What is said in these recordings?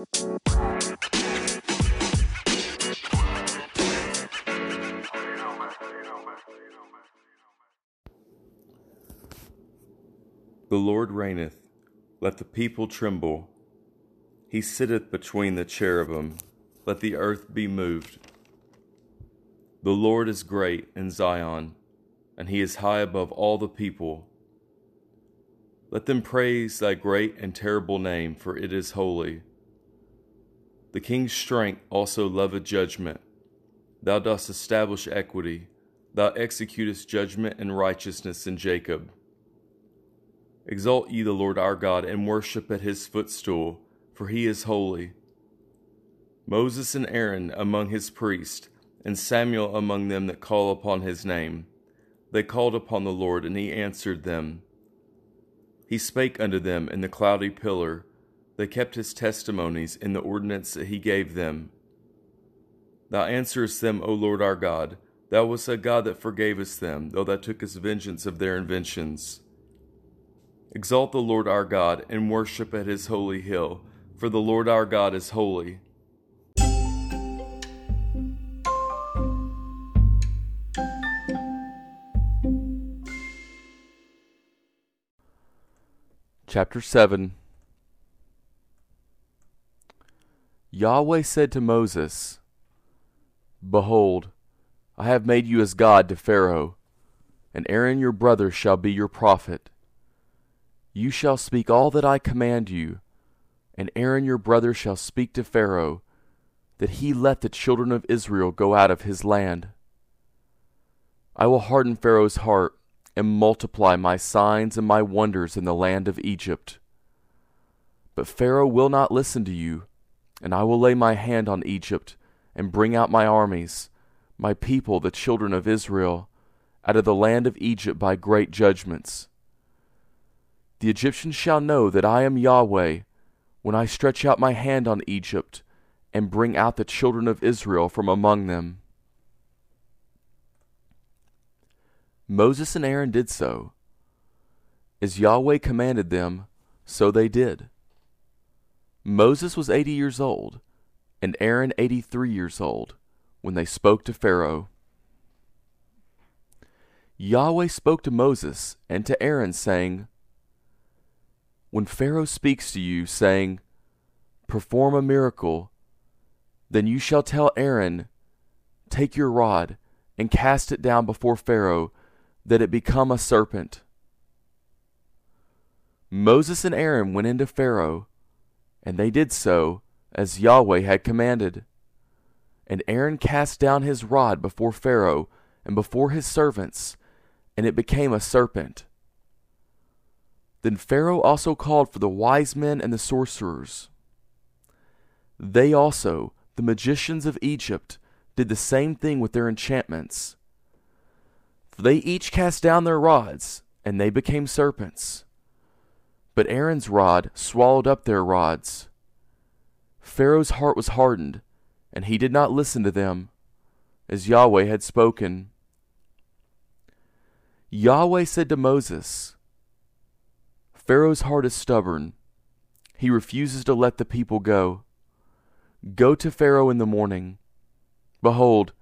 The Lord reigneth, let the people tremble. He sitteth between the cherubim, let the earth be moved. The Lord is great in Zion, and he is high above all the people. Let them praise thy great and terrible name, for it is holy. The king's strength also loveth judgment. Thou dost establish equity. Thou executest judgment and righteousness in Jacob. Exalt ye the Lord our God, and worship at his footstool, for he is holy. Moses and Aaron among his priests, and Samuel among them that call upon his name. They called upon the Lord, and he answered them. He spake unto them in the cloudy pillar. They kept his testimonies in the ordinance that he gave them. Thou answerest them, O Lord our God. Thou wast a God that forgavest them, though thou tookest vengeance of their inventions. Exalt the Lord our God, and worship at his holy hill, for the Lord our God is holy. Chapter 7 Yahweh said to Moses, Behold, I have made you as God to Pharaoh, and Aaron your brother shall be your prophet. You shall speak all that I command you, and Aaron your brother shall speak to Pharaoh, that he let the children of Israel go out of his land. I will harden Pharaoh's heart and multiply my signs and my wonders in the land of Egypt. But Pharaoh will not listen to you, and I will lay my hand on Egypt and bring out my armies, my people, the children of Israel, out of the land of Egypt by great judgments. The Egyptians shall know that I am Yahweh when I stretch out my hand on Egypt and bring out the children of Israel from among them. Moses and Aaron did so. As Yahweh commanded them, so they did. Moses was eighty years old, and Aaron eighty three years old, when they spoke to Pharaoh. Yahweh spoke to Moses and to Aaron, saying, When Pharaoh speaks to you, saying, Perform a miracle, then you shall tell Aaron, Take your rod, and cast it down before Pharaoh that it become a serpent. Moses and Aaron went into Pharaoh, and they did so as Yahweh had commanded. And Aaron cast down his rod before Pharaoh and before his servants, and it became a serpent. Then Pharaoh also called for the wise men and the sorcerers. They also, the magicians of Egypt, did the same thing with their enchantments for they each cast down their rods, and they became serpents. But Aaron's rod swallowed up their rods. Pharaoh's heart was hardened, and he did not listen to them, as Yahweh had spoken. Yahweh said to Moses, Pharaoh's heart is stubborn. He refuses to let the people go. Go to Pharaoh in the morning. Behold,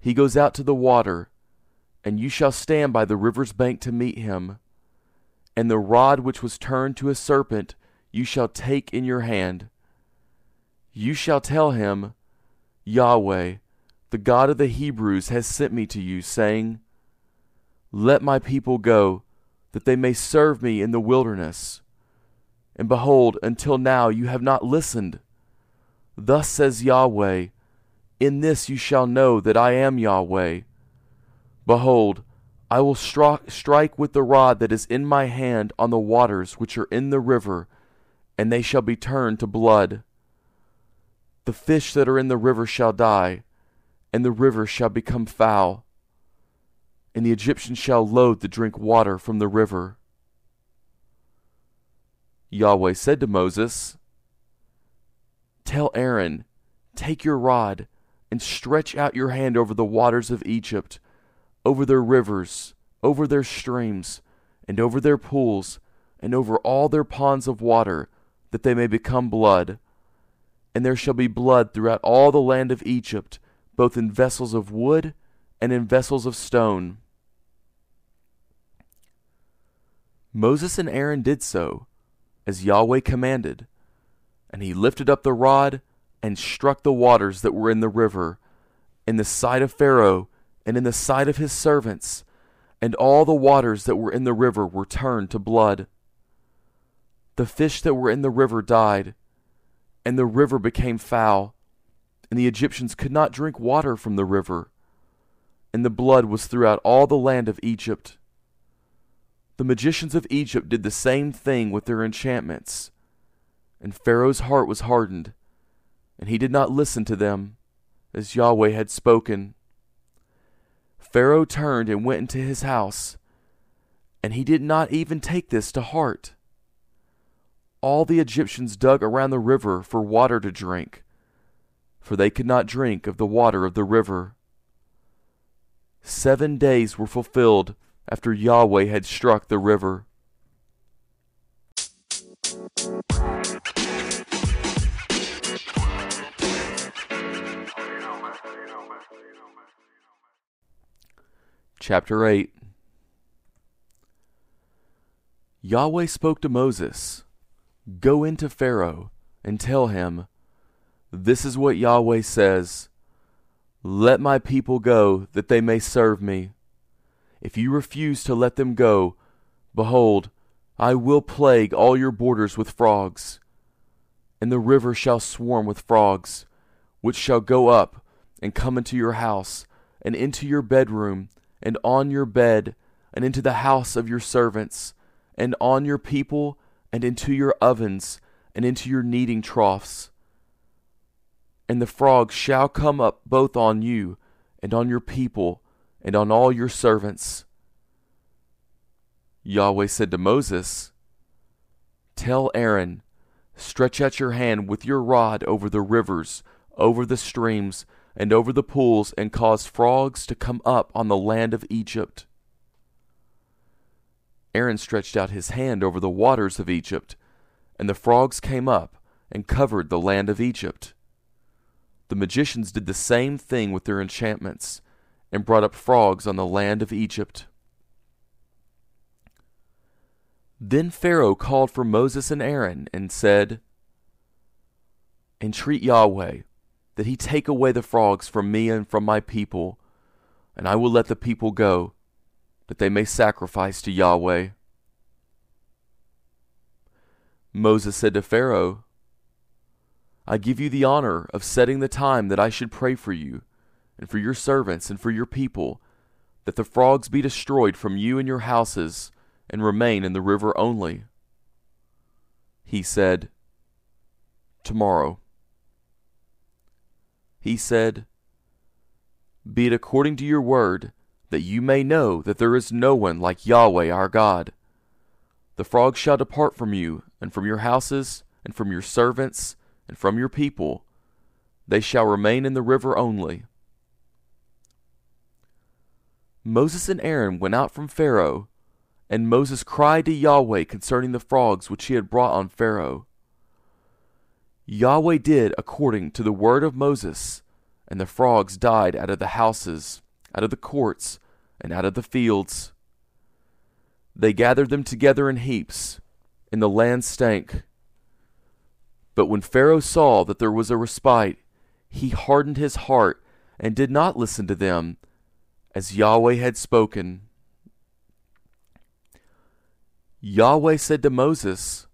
he goes out to the water and you shall stand by the river's bank to meet him. And the rod which was turned to a serpent you shall take in your hand. You shall tell him, Yahweh, the God of the Hebrews, has sent me to you, saying, Let my people go, that they may serve me in the wilderness. And behold, until now you have not listened. Thus says Yahweh, In this you shall know that I am Yahweh Behold, I will stri- strike with the rod that is in my hand on the waters which are in the river, and they shall be turned to blood. The fish that are in the river shall die, and the river shall become foul, and the Egyptians shall loathe to drink water from the river. Yahweh said to Moses, Tell Aaron, Take your rod, and stretch out your hand over the waters of Egypt over their rivers, over their streams, and over their pools, and over all their ponds of water, that they may become blood. and there shall be blood throughout all the land of Egypt, both in vessels of wood and in vessels of stone. Moses and Aaron did so, as Yahweh commanded, and he lifted up the rod and struck the waters that were in the river, in the sight of Pharaoh and in the sight of his servants, and all the waters that were in the river were turned to blood. The fish that were in the river died, and the river became foul, and the Egyptians could not drink water from the river, and the blood was throughout all the land of Egypt. The magicians of Egypt did the same thing with their enchantments, and Pharaoh's heart was hardened, and he did not listen to them, as Yahweh had spoken. Pharaoh turned and went into his house, and he did not even take this to heart. All the Egyptians dug around the river for water to drink, for they could not drink of the water of the river. Seven days were fulfilled after Yahweh had struck the river. Chapter 8 Yahweh spoke to Moses Go into Pharaoh and tell him, This is what Yahweh says Let my people go, that they may serve me. If you refuse to let them go, behold, I will plague all your borders with frogs, and the river shall swarm with frogs, which shall go up and come into your house, and into your bedroom, and on your bed, and into the house of your servants, and on your people, and into your ovens, and into your kneading troughs. And the frogs shall come up both on you, and on your people, and on all your servants. Yahweh said to Moses, Tell Aaron, stretch out your hand with your rod over the rivers, over the streams, and over the pools, and caused frogs to come up on the land of Egypt. Aaron stretched out his hand over the waters of Egypt, and the frogs came up and covered the land of Egypt. The magicians did the same thing with their enchantments, and brought up frogs on the land of Egypt. Then Pharaoh called for Moses and Aaron and said, Entreat Yahweh that he take away the frogs from me and from my people, and I will let the people go, that they may sacrifice to Yahweh. Moses said to Pharaoh, I give you the honor of setting the time that I should pray for you, and for your servants, and for your people, that the frogs be destroyed from you and your houses, and remain in the river only. He said, Tomorrow. He said, Be it according to your word, that you may know that there is no one like Yahweh our God. The frogs shall depart from you, and from your houses, and from your servants, and from your people. They shall remain in the river only. Moses and Aaron went out from Pharaoh, and Moses cried to Yahweh concerning the frogs which he had brought on Pharaoh. Yahweh did according to the word of Moses, and the frogs died out of the houses, out of the courts, and out of the fields. They gathered them together in heaps, and the land stank. But when Pharaoh saw that there was a respite, he hardened his heart and did not listen to them as Yahweh had spoken. Yahweh said to Moses,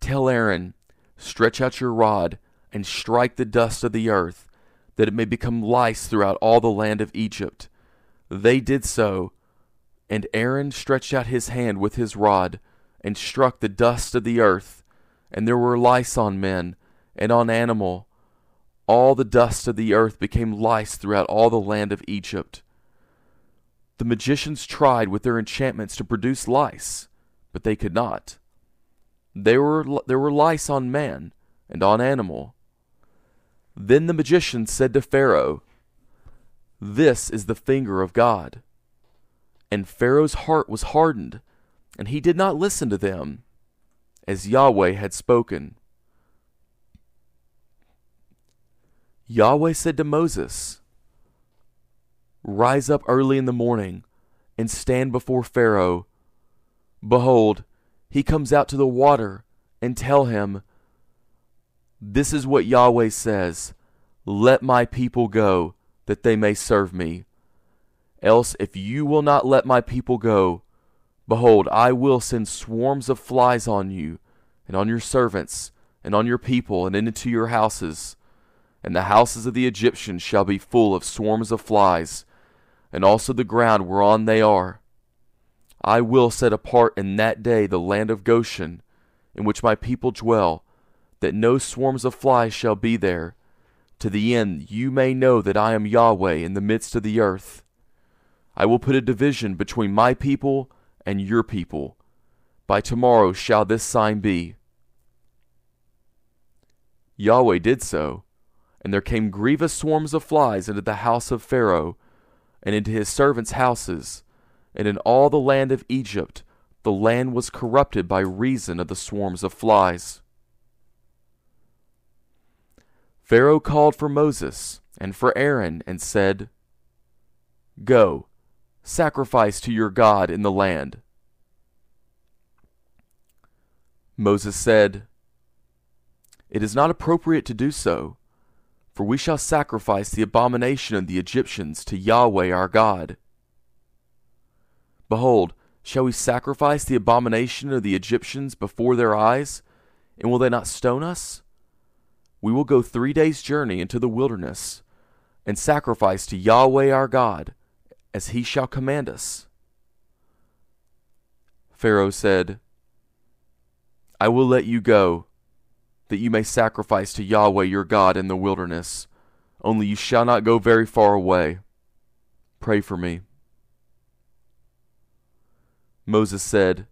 Tell Aaron, stretch out your rod and strike the dust of the earth, that it may become lice throughout all the land of Egypt. They did so, and Aaron stretched out his hand with his rod and struck the dust of the earth, and there were lice on men and on animal all the dust of the earth became lice throughout all the land of Egypt. The magicians tried with their enchantments to produce lice, but they could not. There were, there were lice on man and on animal. Then the magicians said to Pharaoh, This is the finger of God. And Pharaoh's heart was hardened, and he did not listen to them, as Yahweh had spoken. Yahweh said to Moses, Rise up early in the morning and stand before Pharaoh. Behold, he comes out to the water, and tell him, This is what Yahweh says Let my people go, that they may serve me. Else, if you will not let my people go, behold, I will send swarms of flies on you, and on your servants, and on your people, and into your houses. And the houses of the Egyptians shall be full of swarms of flies, and also the ground whereon they are. I will set apart in that day the land of Goshen, in which my people dwell, that no swarms of flies shall be there, to the end you may know that I am Yahweh in the midst of the earth. I will put a division between my people and your people. By tomorrow shall this sign be. Yahweh did so, and there came grievous swarms of flies into the house of Pharaoh, and into his servants' houses, and in all the land of Egypt the land was corrupted by reason of the swarms of flies. Pharaoh called for Moses and for Aaron and said, Go, sacrifice to your God in the land. Moses said, It is not appropriate to do so, for we shall sacrifice the abomination of the Egyptians to Yahweh our God. Behold, shall we sacrifice the abomination of the Egyptians before their eyes, and will they not stone us? We will go three days' journey into the wilderness, and sacrifice to Yahweh our God as he shall command us. Pharaoh said, I will let you go, that you may sacrifice to Yahweh your God in the wilderness, only you shall not go very far away. Pray for me. Moses said,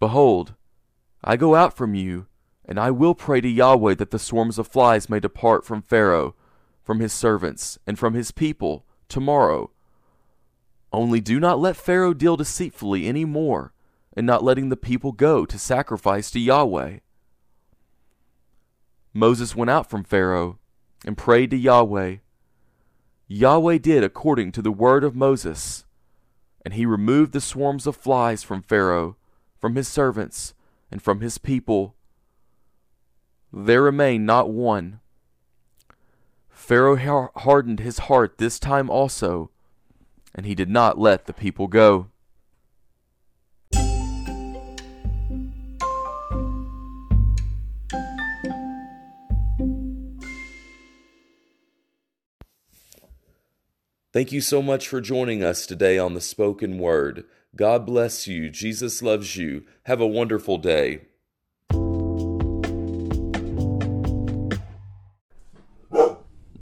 Behold, I go out from you, and I will pray to Yahweh that the swarms of flies may depart from Pharaoh, from his servants, and from his people tomorrow only do not let Pharaoh deal deceitfully any more in not letting the people go to sacrifice to Yahweh. Moses went out from Pharaoh and prayed to Yahweh. Yahweh did according to the word of Moses, and he removed the swarms of flies from Pharaoh, from his servants, and from his people. There remained not one. Pharaoh hardened his heart this time also and he did not let the people go. Thank you so much for joining us today on the spoken word. God bless you. Jesus loves you. Have a wonderful day.